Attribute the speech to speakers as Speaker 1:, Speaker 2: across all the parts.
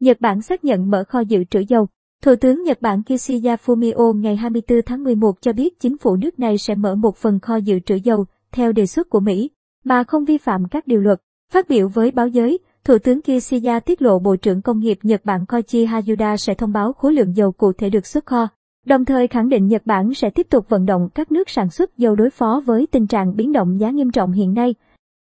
Speaker 1: Nhật Bản xác nhận mở kho dự trữ dầu. Thủ tướng Nhật Bản Kishida Fumio ngày 24 tháng 11 cho biết chính phủ nước này sẽ mở một phần kho dự trữ dầu, theo đề xuất của Mỹ, mà không vi phạm các điều luật. Phát biểu với báo giới, Thủ tướng Kishida tiết lộ Bộ trưởng Công nghiệp Nhật Bản Koichi Hayuda sẽ thông báo khối lượng dầu cụ thể được xuất kho. Đồng thời khẳng định Nhật Bản sẽ tiếp tục vận động các nước sản xuất dầu đối phó với tình trạng biến động giá nghiêm trọng hiện nay.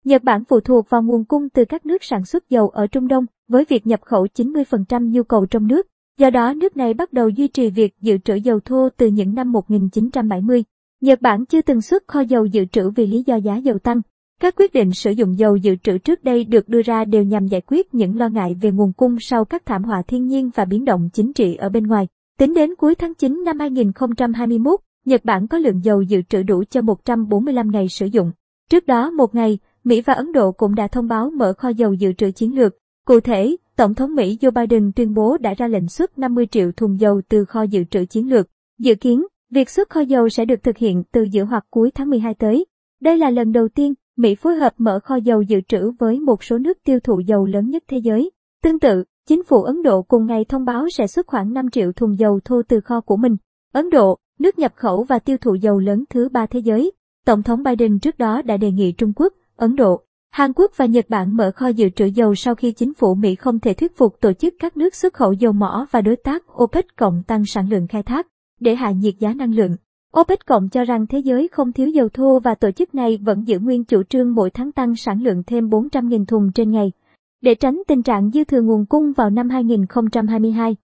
Speaker 1: Nhật Bản phụ thuộc vào nguồn cung từ các nước sản xuất dầu ở Trung Đông với việc nhập khẩu 90% nhu cầu trong nước. Do đó nước này bắt đầu duy trì việc dự trữ dầu thô từ những năm 1970. Nhật Bản chưa từng xuất kho dầu dự trữ vì lý do giá dầu tăng. Các quyết định sử dụng dầu dự trữ trước đây được đưa ra đều nhằm giải quyết những lo ngại về nguồn cung sau các thảm họa thiên nhiên và biến động chính trị ở bên ngoài. Tính đến cuối tháng 9 năm 2021, Nhật Bản có lượng dầu dự trữ đủ cho 145 ngày sử dụng. Trước đó một ngày, Mỹ và Ấn Độ cũng đã thông báo mở kho dầu dự trữ chiến lược. Cụ thể, Tổng thống Mỹ Joe Biden tuyên bố đã ra lệnh xuất 50 triệu thùng dầu từ kho dự trữ chiến lược. Dự kiến, việc xuất kho dầu sẽ được thực hiện từ giữa hoặc cuối tháng 12 tới. Đây là lần đầu tiên Mỹ phối hợp mở kho dầu dự trữ với một số nước tiêu thụ dầu lớn nhất thế giới. Tương tự, chính phủ Ấn Độ cùng ngày thông báo sẽ xuất khoảng 5 triệu thùng dầu thô từ kho của mình. Ấn Độ, nước nhập khẩu và tiêu thụ dầu lớn thứ ba thế giới. Tổng thống Biden trước đó đã đề nghị Trung Quốc, Ấn Độ, Hàn Quốc và Nhật Bản mở kho dự trữ dầu sau khi chính phủ Mỹ không thể thuyết phục tổ chức các nước xuất khẩu dầu mỏ và đối tác OPEC cộng tăng sản lượng khai thác để hạ nhiệt giá năng lượng. OPEC cộng cho rằng thế giới không thiếu dầu thô và tổ chức này vẫn giữ nguyên chủ trương mỗi tháng tăng sản lượng thêm 400.000 thùng trên ngày. Để tránh tình trạng dư thừa nguồn cung vào năm 2022,